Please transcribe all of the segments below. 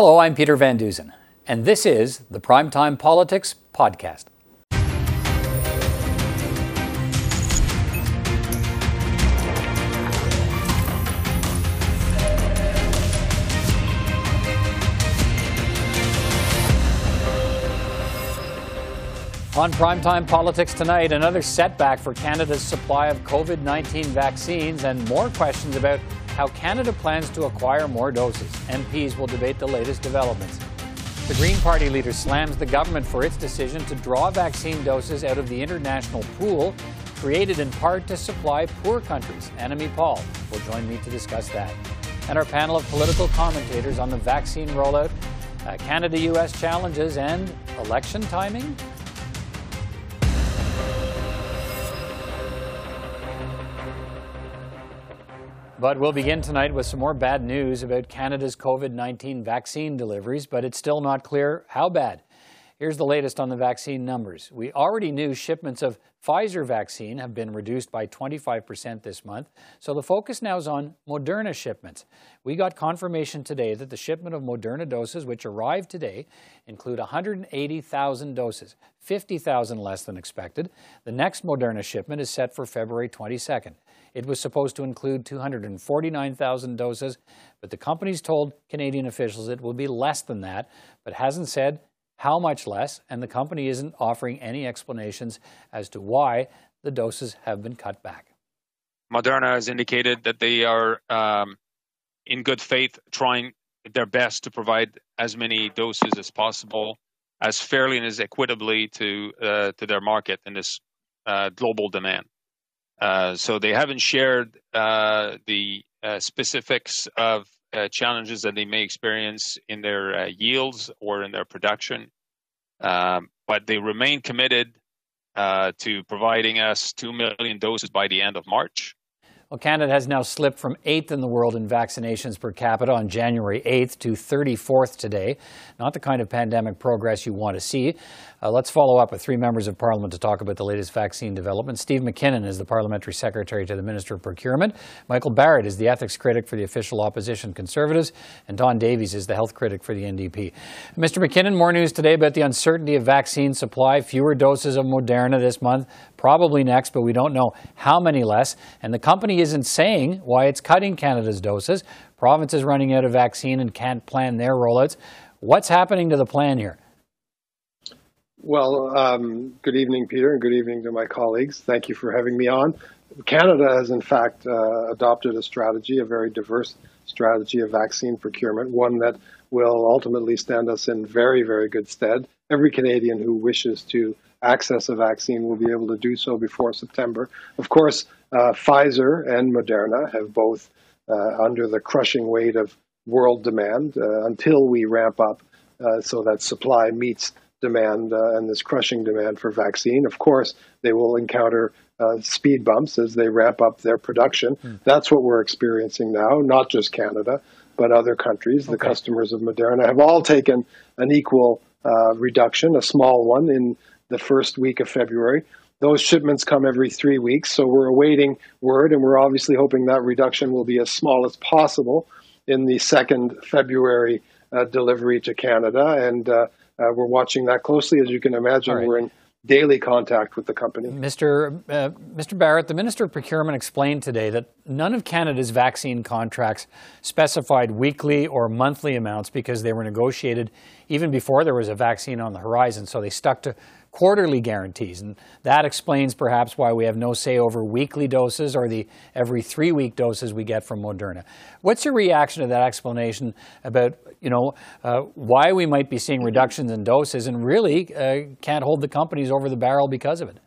Hello, I'm Peter Van Dusen, and this is the Primetime Politics Podcast. On Primetime Politics tonight, another setback for Canada's supply of COVID 19 vaccines and more questions about how Canada plans to acquire more doses. MPs will debate the latest developments. The Green Party leader slams the government for its decision to draw vaccine doses out of the international pool created in part to supply poor countries. Annamie Paul will join me to discuss that. And our panel of political commentators on the vaccine rollout, uh, Canada US challenges, and election timing? But we'll begin tonight with some more bad news about Canada's COVID 19 vaccine deliveries, but it's still not clear how bad. Here's the latest on the vaccine numbers. We already knew shipments of Pfizer vaccine have been reduced by 25% this month, so the focus now is on Moderna shipments. We got confirmation today that the shipment of Moderna doses, which arrived today, include 180,000 doses, 50,000 less than expected. The next Moderna shipment is set for February 22nd. It was supposed to include 249,000 doses, but the company's told Canadian officials it will be less than that, but hasn't said how much less, and the company isn't offering any explanations as to why the doses have been cut back. Moderna has indicated that they are, um, in good faith, trying their best to provide as many doses as possible, as fairly and as equitably to uh, to their market in this uh, global demand. Uh, so they haven't shared uh, the uh, specifics of challenges that they may experience in their yields or in their production, um, but they remain committed to providing us 2 million doses by the end of March. Well, Canada has now slipped from 8th in the world in vaccinations per capita on January 8th to 34th today. Not the kind of pandemic progress you want to see. Uh, let's follow up with three members of Parliament to talk about the latest vaccine development. Steve MacKinnon is the Parliamentary Secretary to the Minister of Procurement. Michael Barrett is the Ethics Critic for the official opposition Conservatives. And Don Davies is the Health Critic for the NDP. Mr. MacKinnon, more news today about the uncertainty of vaccine supply, fewer doses of Moderna this month, probably next, but we don't know how many less. And the company isn't saying why it's cutting Canada's doses. Provinces running out of vaccine and can't plan their rollouts. What's happening to the plan here? Well, um, good evening, Peter, and good evening to my colleagues. Thank you for having me on. Canada has, in fact, uh, adopted a strategy, a very diverse strategy of vaccine procurement, one that will ultimately stand us in very, very good stead. Every Canadian who wishes to access a vaccine will be able to do so before September. Of course, uh, Pfizer and Moderna have both uh, under the crushing weight of world demand uh, until we ramp up uh, so that supply meets demand uh, and this crushing demand for vaccine. Of course, they will encounter uh, speed bumps as they ramp up their production. Mm. That's what we're experiencing now, not just Canada, but other countries. Okay. The customers of Moderna have all taken an equal uh, reduction, a small one in the first week of February. Those shipments come every three weeks, so we're awaiting word, and we're obviously hoping that reduction will be as small as possible in the second February uh, delivery to Canada. And uh, uh, we're watching that closely. As you can imagine, right. we're in daily contact with the company. Mr. Uh, Mr. Barrett, the Minister of Procurement explained today that none of Canada's vaccine contracts specified weekly or monthly amounts because they were negotiated even before there was a vaccine on the horizon. So they stuck to quarterly guarantees. And that explains perhaps why we have no say over weekly doses or the every three week doses we get from Moderna. What's your reaction to that explanation about, you know, uh, why we might be seeing reductions in doses and really uh, can't hold the companies over the barrel because of it?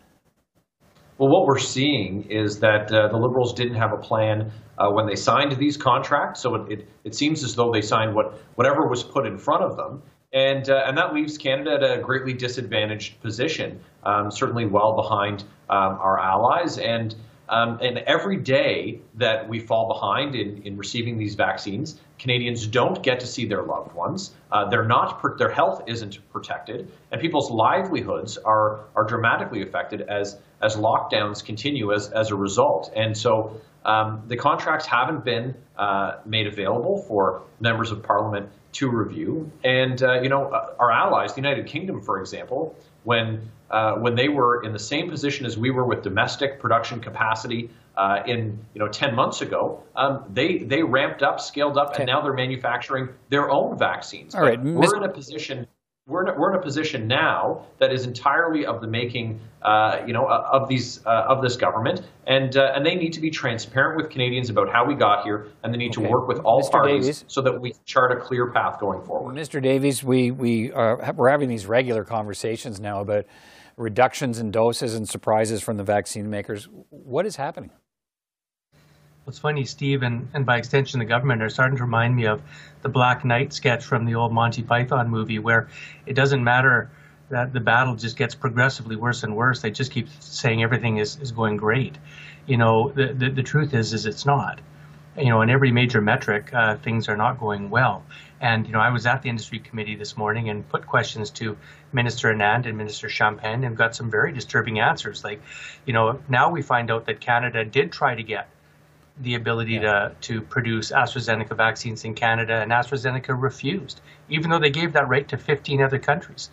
Well, what we're seeing is that uh, the Liberals didn't have a plan uh, when they signed these contracts. So it, it, it, seems as though they signed what, whatever was put in front of them and uh, and that leaves Canada at a greatly disadvantaged position, um, certainly well behind um, our allies. And um, and every day that we fall behind in, in receiving these vaccines, Canadians don't get to see their loved ones. Uh, they're not their health isn't protected, and people's livelihoods are are dramatically affected as as lockdowns continue as as a result. And so um, the contracts haven't been uh, made available for members of parliament to review. And uh, you know, uh, our allies, the United Kingdom, for example, when uh, when they were in the same position as we were with domestic production capacity uh, in you know 10 months ago, um, they they ramped up, scaled up, Okay. and now they're manufacturing their own vaccines. All right, we're Mr. in a position. We're in, a, we're in a position now that is entirely of the making, uh, you know, uh, of these uh, of this government, and uh, and they need to be transparent with Canadians about how we got here, and they need Okay. to work with all Mr. parties Davies. so that we chart a clear path going forward. Mr. Davies, we, we are, we're having these regular conversations now about reductions in doses and surprises from the vaccine makers. What is happening? It's funny, Steve, and, and by extension the government are starting to remind me of the Black Knight sketch from the old Monty Python movie, where it doesn't matter that the battle just gets progressively worse and worse. They just keep saying everything is, is going great. You know, the, the, the truth is, is it's not. You know, in every major metric, uh, things are not going well. And, you know, I was at the industry committee this morning and put questions to Minister Anand and Minister Champagne and got some very disturbing answers. Like, you know, now we find out that Canada did try to get the ability to, to produce AstraZeneca vaccines in Canada, and AstraZeneca refused, even though they gave that right to 15 other countries.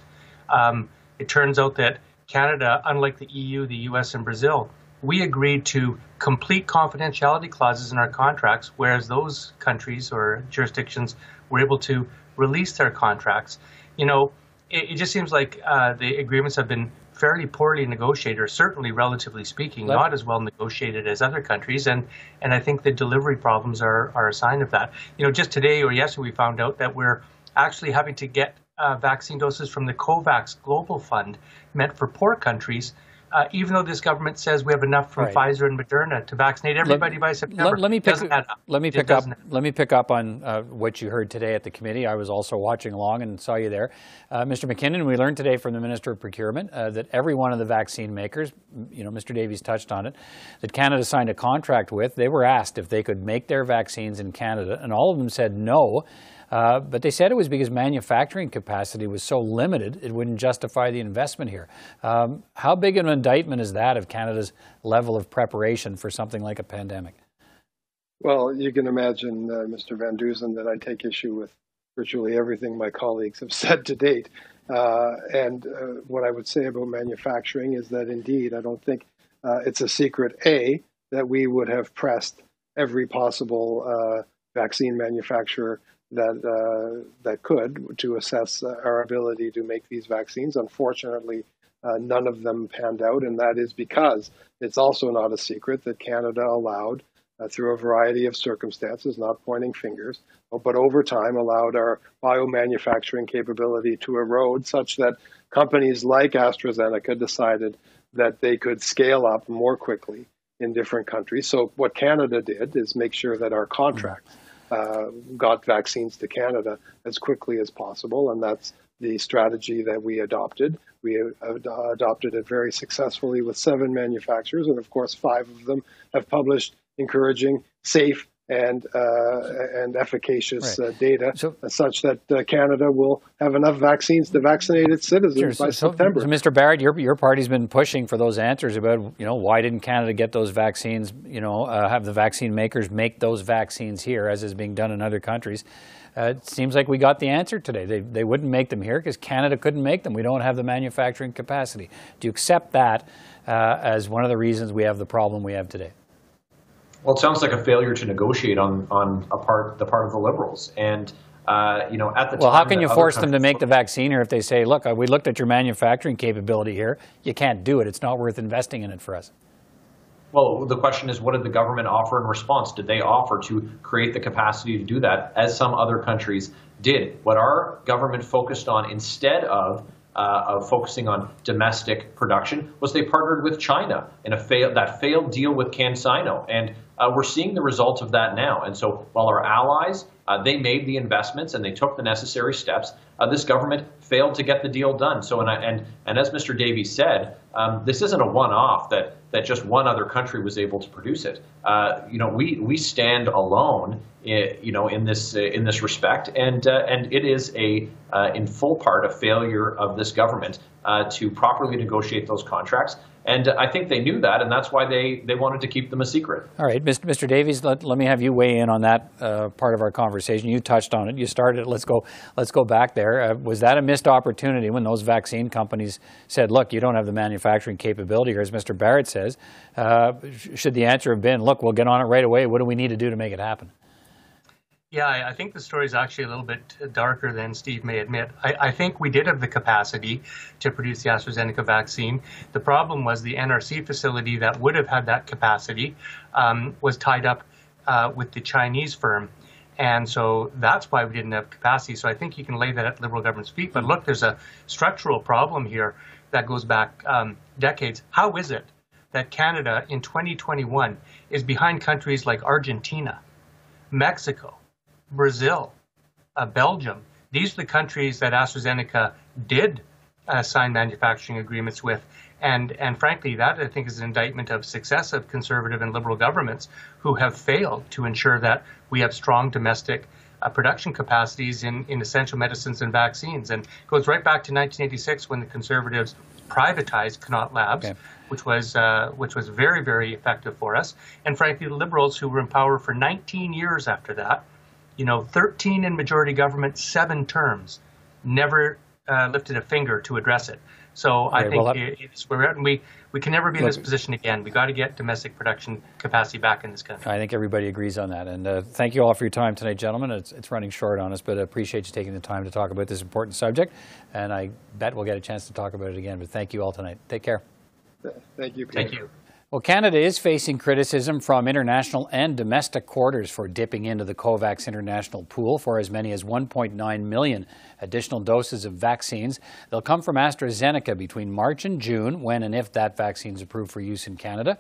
Um, it turns out that Canada, unlike the EU, the US, and Brazil, we agreed to complete confidentiality clauses in our contracts, whereas those countries or jurisdictions were able to release their contracts. You know, it, it just seems like uh, the agreements have been fairly poorly negotiated, or certainly relatively speaking, Let- not as well negotiated as other countries. And and I think the delivery problems are are a sign of that. You know, just today or yesterday we found out that we're actually having to get uh, vaccine doses from the COVAX Global Fund meant for poor countries. Uh, even though this government says we have enough from Right. Pfizer and Moderna to vaccinate everybody by September, Let, let me pick. Doesn't add up. Let me pick up. Let me pick up on uh, what you heard today at the committee. I was also watching along and saw you there, uh, Mr. MacKinnon. We learned today from the Minister of Procurement uh, that every one of the vaccine makers, you know, Mr. Davies touched on it, that Canada signed a contract with. They were asked if they could make their vaccines in Canada, and all of them said no. Uh, but they said it was because manufacturing capacity was so limited, it wouldn't justify the investment here. Um, how big an indictment is that of Canada's level of preparation for something like a pandemic? Well, you can imagine, uh, Mr. Van Dusen, that I take issue with virtually everything my colleagues have said to date. Uh, and uh, what I would say about manufacturing is that indeed, I don't think uh, it's a secret, A, that we would have pressed every possible uh, vaccine manufacturer that uh, that could to assess uh, our ability to make these vaccines. Unfortunately, uh, none of them panned out, and that is because it's also not a secret that Canada allowed uh, through a variety of circumstances, not pointing fingers, but over time allowed our biomanufacturing capability to erode such that companies like AstraZeneca decided that they could scale up more quickly in different countries. So, what Canada did is make sure that our contracts uh, got vaccines to Canada as quickly as possible, and that's the strategy that we adopted. We uh, adopted it very successfully with seven manufacturers, and of course, five of them have published encouraging, safe, and uh, and efficacious Right. uh, data, So- such that uh, Canada will have enough vaccines to vaccinate its citizens Sure. by So, September. so, Mr. Barrett, your your party's been pushing for those answers about you know why didn't Canada get those vaccines? You know, uh, have the vaccine makers make those vaccines here, as is being done in other countries. Uh, it seems like we got the answer today. They they wouldn't make them here because Canada couldn't make them. We don't have the manufacturing capacity. Do you accept that uh, as one of the reasons we have the problem we have today? Well, it sounds like a failure to negotiate on on a part the part of the liberals, and uh, you know at the Well, how can you force them to make the vaccine here if they say, look, uh, we looked at your manufacturing capability here. You can't do it. It's not worth investing in it for us. Well, the question is, what did the government offer in response? Did they offer to create the capacity to do that, as some other countries did? What our government focused on instead of uh, of focusing on domestic production was they partnered with China in a fail, that failed deal with CanSino, and uh, we're seeing the results of that now. And so, while our allies uh, they made the investments and they took the necessary steps, uh, this government failed to get the deal done. So, and I, and and as Mr. Davies said, um, this isn't a one-off that that just one other country was able to produce it. Uh, you know, we we stand alone, i- you know, in this uh, in this respect, and uh, and it is a uh, in full part a failure of this government uh, to properly negotiate those contracts And I think they knew that, and that's why they, they wanted to keep them a secret. All right, Mr. Mr. Davies, let, let me have you weigh in on that part of our conversation. You touched on it. You started it. Let's go. Let's go back there. Uh, was that a missed opportunity when those vaccine companies said, "Look, you don't have the manufacturing capability," or as Mr. Barrett says, uh, should the answer have been, "Look, we'll get on it right away. What do we need to do to make it happen?" Yeah, I think the story is actually a little bit darker than Steve may admit. I, I, think we did have the capacity to produce the AstraZeneca vaccine. The problem was the NRC facility that would have had that capacity um, was tied up uh, with the Chinese firm. And so that's why we didn't have capacity. So I think you can lay that at Liberal government's feet. But look, there's a structural problem here that goes back um, decades. How is it that Canada in 2021 is behind countries like Argentina, Mexico, Brazil, uh, Belgium. These are the countries that AstraZeneca did uh, sign manufacturing agreements with. And, and frankly, that I think is an indictment of successive conservative and liberal governments who have failed to ensure that we have strong domestic uh, production capacities in, in essential medicines and vaccines. And goes right back to 1986 when the conservatives privatized Connaught Labs, okay. which was uh, which was very very effective for us. And frankly, the liberals who were in power for 19 years after that you know, 13 in majority government, seven terms, never uh, lifted a finger to address it. So I think well, it's we're we we can never be in look, this position again. We got to get domestic production capacity back in this country. I think everybody agrees on that. And uh, thank you all for your time tonight, gentlemen. It's, it's running short on us, but I appreciate you taking the time to talk about this important subject. And I bet we'll get a chance to talk about it again. But thank you all tonight. Take care. Thank you. Peter. Thank you. Well, Canada is facing criticism from international and domestic quarters for dipping into the COVAX international pool for as many as 1.9 million additional doses of vaccines. They'll come from AstraZeneca between March and June, when and if that vaccine is approved for use in Canada.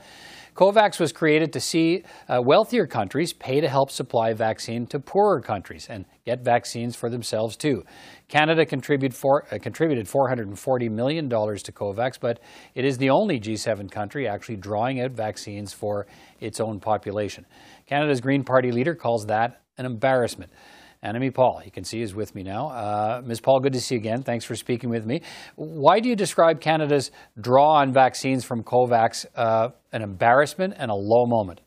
COVAX was created to see uh, wealthier countries pay to help supply vaccine to poorer countries and get vaccines for themselves too. Canada contributed, for, uh, contributed $440 million to COVAX, but it is the only G7 country actually drawing out vaccines for its own population. Canada's Green Party leader calls that an embarrassment. Annamie Paul, you can see, is with me now. Uh, Ms. Paul, good to see you again. Thanks for speaking with me. Why do you describe Canada's draw on vaccines from COVAX uh, an embarrassment and a low moment?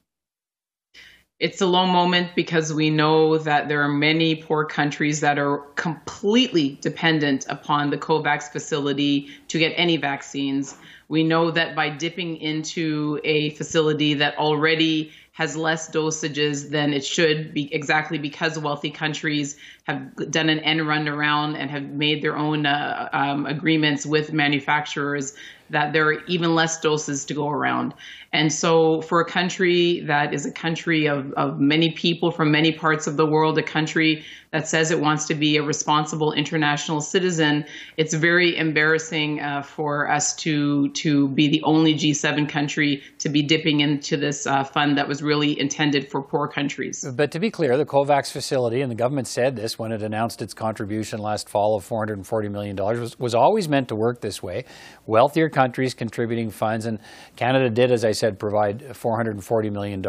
It's a low moment because we know that there are many poor countries that are completely dependent upon the COVAX facility to get any vaccines. We know that by dipping into a facility that already has less dosages than it should be exactly because wealthy countries have done an end run around and have made their own uh, um, agreements with manufacturers that there are even less doses to go around. And so, for a country that is a country of, of many people from many parts of the world, a country that says it wants to be a responsible international citizen, it's very embarrassing uh, for us to to be the only G7 country to be dipping into this uh, fund that was really intended for poor countries. But to be clear, the COVAX facility, and the government said this when it announced its contribution last fall of $440 million, was, was always meant to work this way. Wealthier countries contributing funds, and Canada did, as I said, provide $440 million.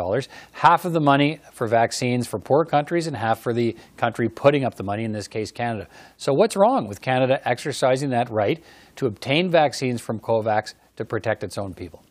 Half of the money for vaccines for poor countries and half for the country putting up the money, in this case Canada. So what's wrong with Canada exercising that right to obtain vaccines from COVAX to protect its own people?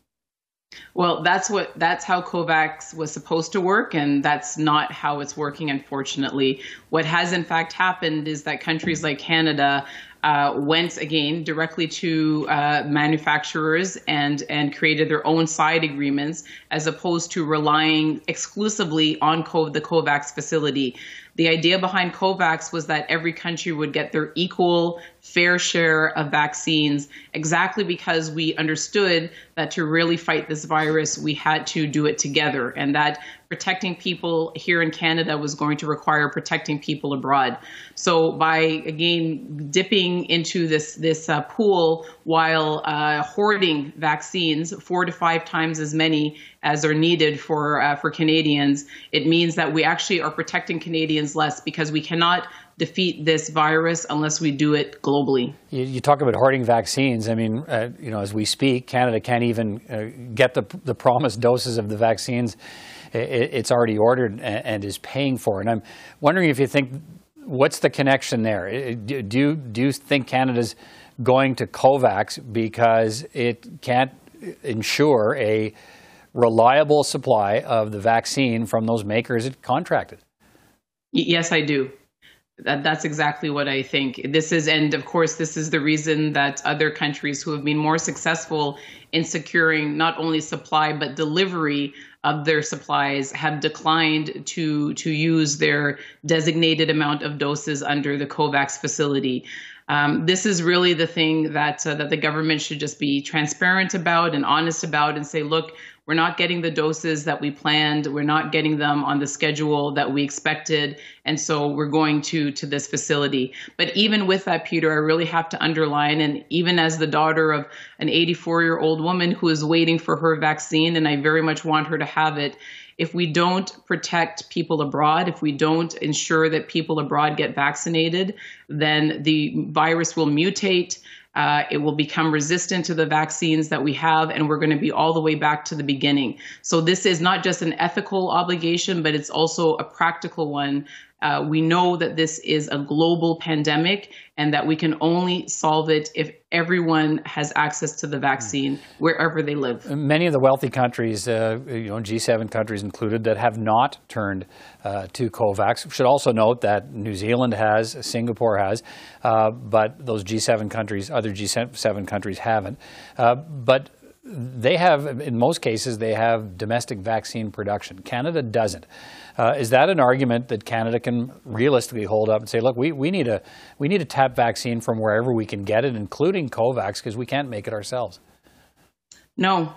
Well, that's what that's how COVAX was supposed to work, and that's not how it's working, unfortunately. What has in fact happened is that countries like Canada uh, went again directly to uh, manufacturers and and created their own side agreements as opposed to relying exclusively on the COVAX facility. The idea behind COVAX was that every country would get their equal fair share of vaccines exactly because we understood that to really fight this virus, we had to do it together and that protecting people here in Canada was going to require protecting people abroad. So by again dipping into this this uh, pool while uh, hoarding vaccines, four to five times as many as are needed for uh, for Canadians, it means that we actually are protecting Canadians less because we cannot defeat this virus unless we do it globally. You, you talk about hoarding vaccines. I mean, uh, you know, as we speak, Canada can't even uh, get the the promised doses of the vaccines it's already ordered and is paying for. And I'm wondering if you think, what's the connection there? Do you, do you think Canada's going to COVAX because it can't ensure a reliable supply of the vaccine from those makers it contracted? Yes, I do. That, that's exactly what I think. This is, and of course, this is the reason that other countries who have been more successful in securing not only supply but delivery of their supplies have declined to to use their designated amount of doses under the COVAX facility. Um, this is really the thing that uh, that the government should just be transparent about and honest about, and say, look, we're not getting the doses that we planned. We're not getting them on the schedule that we expected. And so we're going to, to this facility. But even with that, Peter, I really have to underline, and even as the daughter of an 84 year old woman who is waiting for her vaccine, and I very much want her to have it, if we don't protect people abroad, if we don't ensure that people abroad get vaccinated, then the virus will mutate. Uh, it will become resistant to the vaccines that we have, and we're going to be all the way back to the beginning. So, this is not just an ethical obligation, but it's also a practical one uh, we know that this is a global pandemic and that we can only solve it if everyone has access to the vaccine wherever they live. Many of the wealthy countries, uh, you know, G7 countries included, that have not turned uh, to COVAX. Should also note that New Zealand has, Singapore has, uh, but those G7 countries, other G7 countries haven't. Uh, but they have, in most cases, they have domestic vaccine production. Canada doesn't. Uh, is that an argument that Canada can realistically hold up and say, look, we, we, need, a, we need a tap vaccine from wherever we can get it, including COVAX, because we can't make it ourselves? No,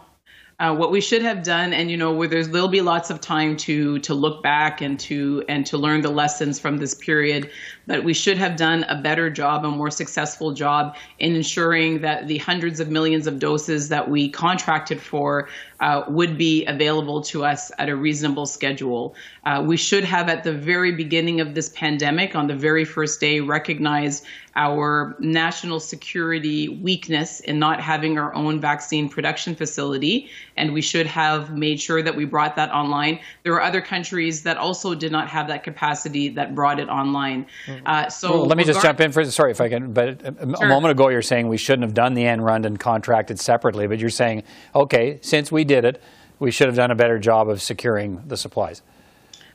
uh, what we should have done, and you know, where there's there'll be lots of time to to look back and to and to learn the lessons from this period. But we should have done a better job, a more successful job in ensuring that the hundreds of millions of doses that we contracted for uh, would be available to us at a reasonable schedule. Uh, we should have, at the very beginning of this pandemic, on the very first day, recognized our national security weakness in not having our own vaccine production facility, and we should have made sure that we brought that online. There are other countries that also did not have that capacity that brought it online. Mm-hmm. Uh, so well, let me just jump in for sorry if I can, but a, sure. moment ago you're saying we shouldn't have done the end run and contracted separately, but you're saying okay, since we did it, we should have done a better job of securing the supplies.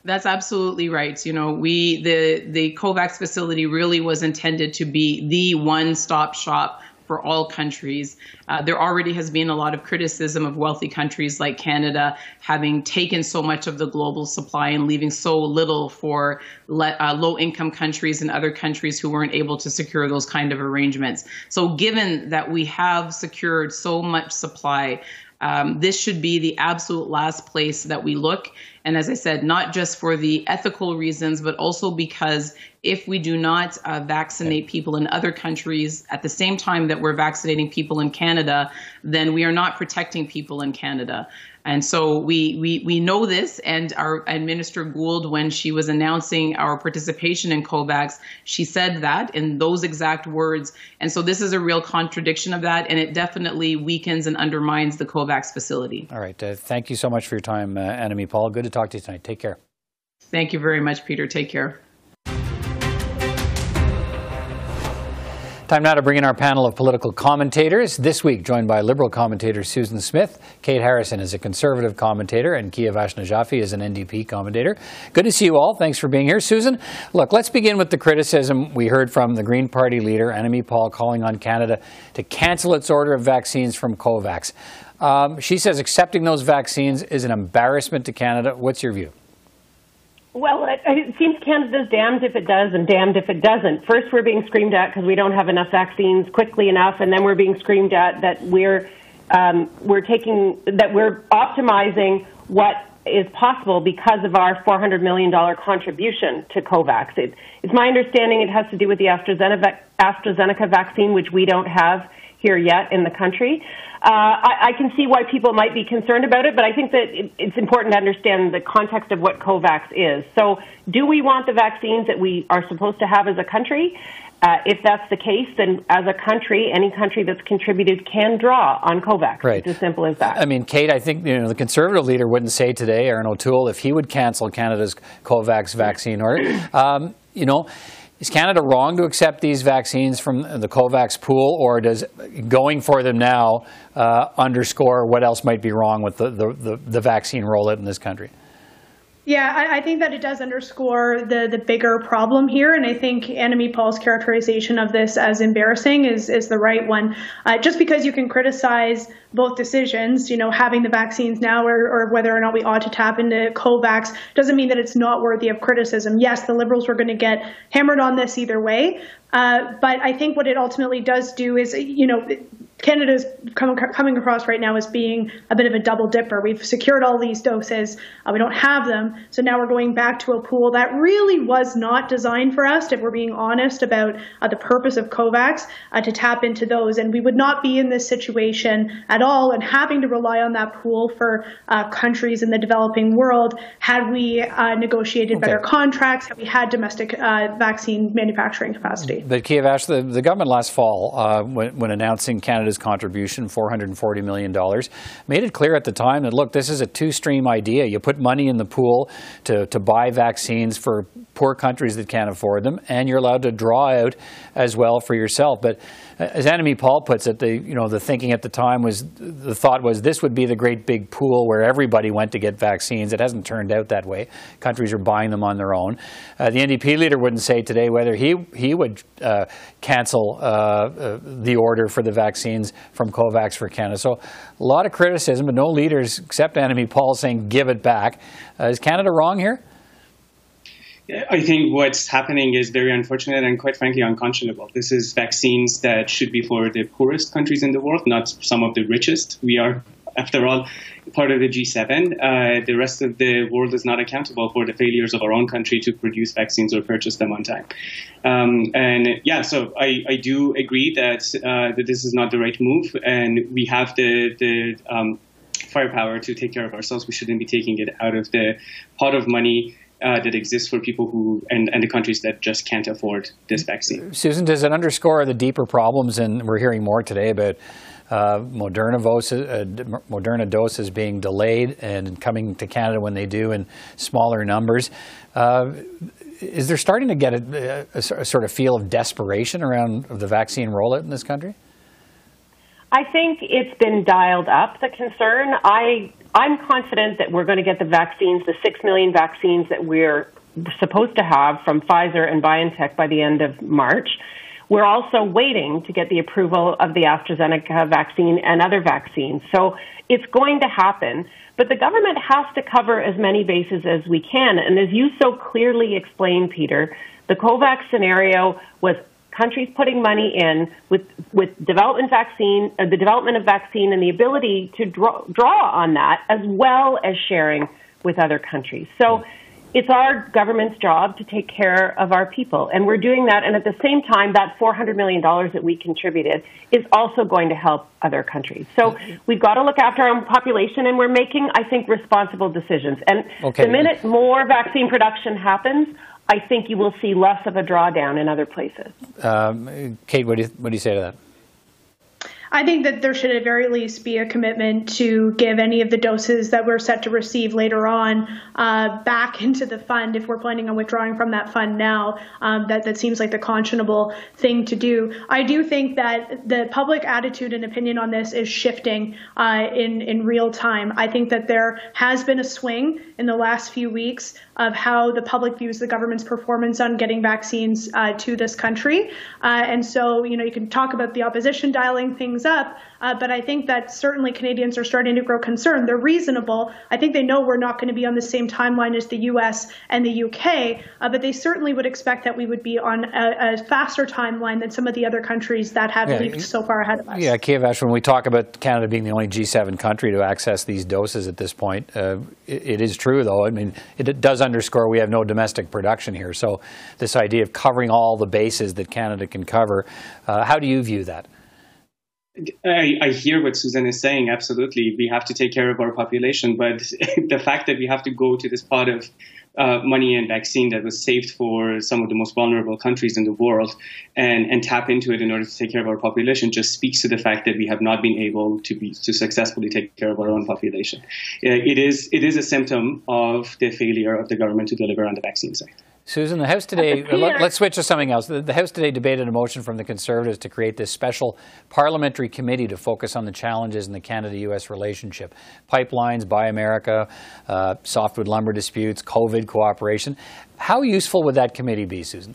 That's absolutely right. You know, we the the COVAX facility really was intended to be the one-stop shop for all countries. Uh, there already has been a lot of criticism of wealthy countries like Canada having taken so much of the global supply and leaving so little for uh, low income countries and other countries who weren't able to secure those kind of arrangements. So, given that we have secured so much supply, um, this should be the absolute last place that we look. And as I said, not just for the ethical reasons, but also because if we do not uh, vaccinate people in other countries at the same time that we're vaccinating people in Canada, then we are not protecting people in Canada. And so we, we, we know this, and our and Minister Gould, when she was announcing our participation in COVAX, she said that in those exact words. And so this is a real contradiction of that, and it definitely weakens and undermines the COVAX facility. All right. Uh, thank you so much for your time, uh, Annamie Paul. Good to talk to you tonight. Take care. Thank you very much, Peter. Take care. Time now to bring in our panel of political commentators. This week, joined by Liberal commentator Susan Smith. Kate Harrison is a Conservative commentator, and Kia Vaishnaw is an NDP commentator. Good to see you all. Thanks for being here. Susan, look, let's begin with the criticism we heard from the Green Party leader, Annamie Paul, calling on Canada to cancel its order of vaccines from COVAX. Um, she says accepting those vaccines is an embarrassment to Canada. What's your view? Well, it, it, seems Canada's damned if it does and damned if it doesn't. First, we're being screamed at because we don't have enough vaccines quickly enough, and then we're being screamed at that we're um, we're taking that we're optimizing what is possible because of our $400 million contribution to COVAX. It, it's my understanding it has to do with the AstraZeneca, AstraZeneca vaccine, which we don't have here yet in the country. Uh, I, I, can see why people might be concerned about it, but I think that it, it's important to understand the context of what COVAX is. So, do we want the vaccines that we are supposed to have as a country? Uh, if that's the case, then as a country, any country that's contributed can draw on COVAX. Right. It's as simple as that. I mean, Kate, I think you know the Conservative leader wouldn't say today, Erin O'Toole, if he would cancel Canada's COVAX vaccine order. Um, you know, Is Canada wrong to accept these vaccines from the COVAX pool, or does going for them now uh, underscore what else might be wrong with the, the, the, the vaccine rollout in this country? Yeah, I, I, think that it does underscore the the bigger problem here, and I think Annamie Paul's characterization of this as embarrassing is is the right one. Uh, just because you can criticize both decisions, you know, having the vaccines now or, or whether or not we ought to tap into COVAX, doesn't mean that it's not worthy of criticism. Yes, the Liberals were going to get hammered on this either way, uh, but I think what it ultimately does do is, you know, Canada is com- coming across right now as being a bit of a double dipper. We've secured all these doses, uh, we don't have them, so now we're going back to a pool that really was not designed for us, if we're being honest about uh, the purpose of COVAX, uh, to tap into those. And we would not be in this situation at all and having to rely on that pool for uh, countries in the developing world had we uh, negotiated okay. better contracts, had we had domestic uh, vaccine manufacturing capacity. But Kiavash, the, the government last fall, when, when announcing Canada Canada's contribution, $440 million, made it clear at the time that, look, this is a two-stream idea. You put money in the pool to, to buy vaccines for poor countries that can't afford them, and you're allowed to draw out as well for yourself. But as Annamie Paul puts it, the you know the thinking at the time was the thought was this would be the great big pool where everybody went to get vaccines. It hasn't turned out that way. Countries are buying them on their own. Uh, the NDP leader wouldn't say today whether he he would uh, cancel uh, uh, the order for the vaccines from COVAX for Canada. So a lot of criticism, but no leaders except Annamie Paul saying give it back. Uh, is Canada wrong here? I think what's happening is very unfortunate and quite frankly unconscionable. This is vaccines that should be for the poorest countries in the world, not some of the richest. We are, after all, part of the G7. Uh, the rest of the world is not accountable for the failures of our own country to produce vaccines or purchase them on time. Um, and yeah, so I, I do agree that uh, that this is not the right move, and we have the the um, firepower to take care of ourselves. We shouldn't be taking it out of the pot of money uh, that exists for people who and, and the countries that just can't afford this vaccine. Susan, does it underscore the deeper problems? And we're hearing more today about uh, Moderna, doses, uh, Moderna doses being delayed and coming to Canada when they do in smaller numbers. Uh, is there starting to get a, a, a, sort of feel of desperation around the vaccine rollout in this country? I think it's been dialed up, the concern. I I'm confident that we're going to get the vaccines, the 6 million vaccines that we're supposed to have from Pfizer and BioNTech by the end of March. We're also waiting to get the approval of the AstraZeneca vaccine and other vaccines. So it's going to happen. But the government has to cover as many bases as we can. And as you so clearly explained, Peter, the COVAX scenario was countries putting money in with with development vaccine, uh, the development of vaccine, and the ability to draw, draw on that as well as sharing with other countries. So. It's our government's job to take care of our people, and we're doing that. And at the same time, that $400 million that we contributed is also going to help other countries. So we've got to look after our own population, and we're making, I think, responsible decisions. And okay. the minute more vaccine production happens, I think you will see less of a drawdown in other places. Um, Kate, what do, you, what do you say to that? I think that there should at very least be a commitment to give any of the doses that we're set to receive later on uh, back into the fund if we're planning on withdrawing from that fund now. Um, that that seems like the conscionable thing to do. I do think that the public attitude and opinion on this is shifting uh, in in real time. I think that there has been a swing in the last few weeks of how the public views the government's performance on getting vaccines uh, to this country. Uh, and so, you know, you can talk about the opposition dialing things up, uh, but I think that certainly Canadians are starting to grow concerned. They're reasonable. I think they know we're not going to be on the same timeline as the U.S. and the U.K., uh, but they certainly would expect that we would be on a, a faster timeline than some of the other countries that have yeah, leaped so far ahead of us. Yeah, Kiev when we talk about Canada being the only G7 country to access these doses at this point, uh, it, it is true, though. I mean, it, it does underscore we have no domestic production here. So this idea of covering all the bases that Canada can cover, uh, how do you view that? I, I, hear what Susan is saying. Absolutely, we have to take care of our population. But the fact that we have to go to this pot of uh, money and vaccine that was saved for some of the most vulnerable countries in the world and, and tap into it in order to take care of our population just speaks to the fact that we have not been able to be to successfully take care of our own population. Uh, it is it is a symptom of the failure of the government to deliver on the vaccine side. Susan, the House today, let, us switch to something else. The, the House today debated a motion from the Conservatives to create this special parliamentary committee to focus on the challenges in the Canada US relationship pipelines, Buy America, uh, softwood lumber disputes, COVID cooperation. How useful would that committee be, Susan?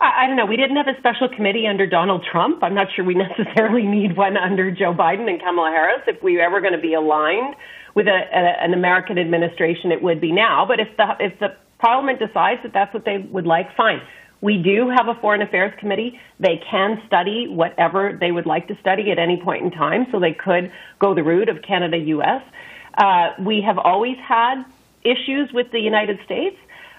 I, I don't know. We didn't have a special committee under Donald Trump. I'm not sure we necessarily need one under Joe Biden and Kamala Harris. If we were ever going to be aligned with a, a, an American administration, it would be now. But if the if the Parliament decides that that's what they would like, fine. We do have a Foreign Affairs Committee. They can study whatever they would like to study at any point in time, so they could go the route of Canada US. Uh, we have always had issues with the United States.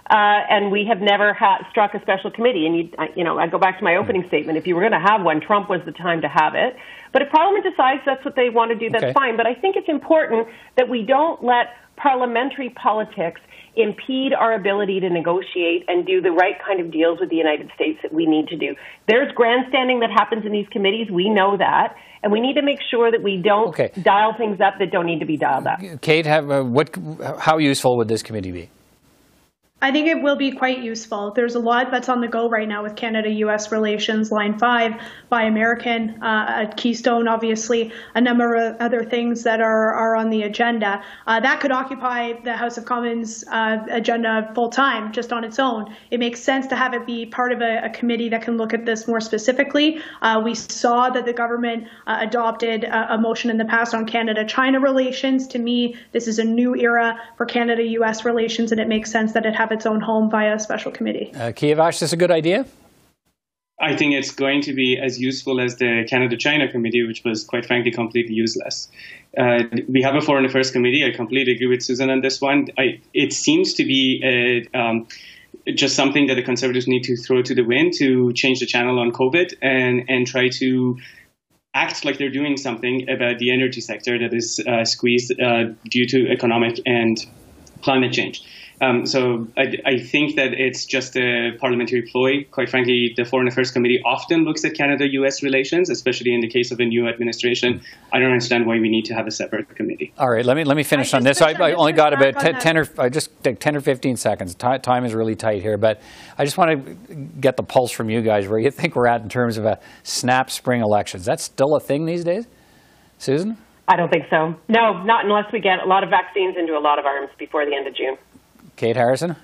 Uh, and we have never ha- struck a special committee. And you, you know, I go back to my opening statement. If you were going to have one, Trump was the time to have it. But if Parliament decides that's what they want to do, that's Okay. fine. But I think it's important that we don't let parliamentary politics impede our ability to negotiate and do the right kind of deals with the United States that we need to do. There's grandstanding that happens in these committees. We know that. And we need to make sure that we don't Okay. dial things up that don't need to be dialed up. Kate, have, uh, what, how useful would this committee be? I think it will be quite useful. There's a lot that's on the go right now with Canada US relations, Line 5, Buy American, uh, at Keystone, obviously, a number of other things that are, are on the agenda. Uh, that could occupy the House of Commons uh, agenda full time, just on its own. It makes sense to have it be part of a, a committee that can look at this more specifically. Uh, we saw that the government uh, adopted a, a motion in the past on Canada China relations. To me, this is a new era for Canada US relations, and it makes sense that it have its own home via a special committee. Uh, Kiavash, is this a good idea? I think it's going to be as useful as the Canada China Committee, which was quite frankly completely useless. Uh, we have a Foreign Affairs Committee. I completely agree with Susan on this one. I, it seems to be a, um, just something that the Conservatives need to throw to the wind to change the channel on COVID and, and try to act like they're doing something about the energy sector that is uh, squeezed uh, due to economic and climate change. Um, so I, I think that it's just a parliamentary ploy. Quite frankly, the Foreign Affairs Committee often looks at Canada-U.S. relations, especially in the case of a new administration. I don't understand why we need to have a separate committee. All right, let me let me finish I on this. I, I I only got about on 10, 10 or I just take 10 or 15 seconds. Ti time is really tight here, but I just want to get the pulse from you guys where you think we're at in terms of a snap spring elections. That's still a thing these days, Susan? I don't think so. No, not unless we get a lot of vaccines into a lot of arms before the end of June. Kate Harrison?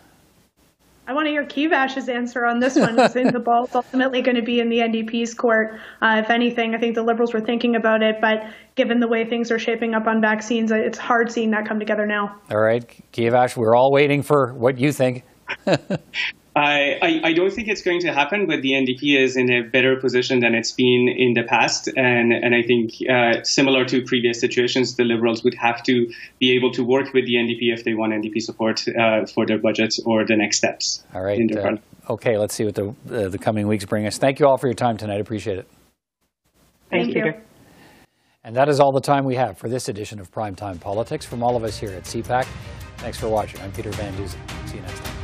I want to hear Kiavash's answer on this one. I think the ball's ultimately going to be in the NDP's court. Uh, if anything, I think the Liberals were thinking about it, but given the way things are shaping up on vaccines, it's hard seeing that come together now. All right, Kivash, we're all waiting for what you think. I, I, I don't think it's going to happen, but the NDP is in a better position than it's been in the past. And, and I think, uh, similar to previous situations, the Liberals would have to be able to work with the NDP if they want NDP support uh, for their budgets or the next steps. All right. in their uh, okay, let's see what the, uh, the coming weeks bring us. Thank you all for your time tonight. Appreciate it. Thanks, Thank you. Peter. And that is all the time we have for this edition of Primetime Politics from all of us here at CPAC. Thanks for watching. I'm Peter Van Dusen. See you next time.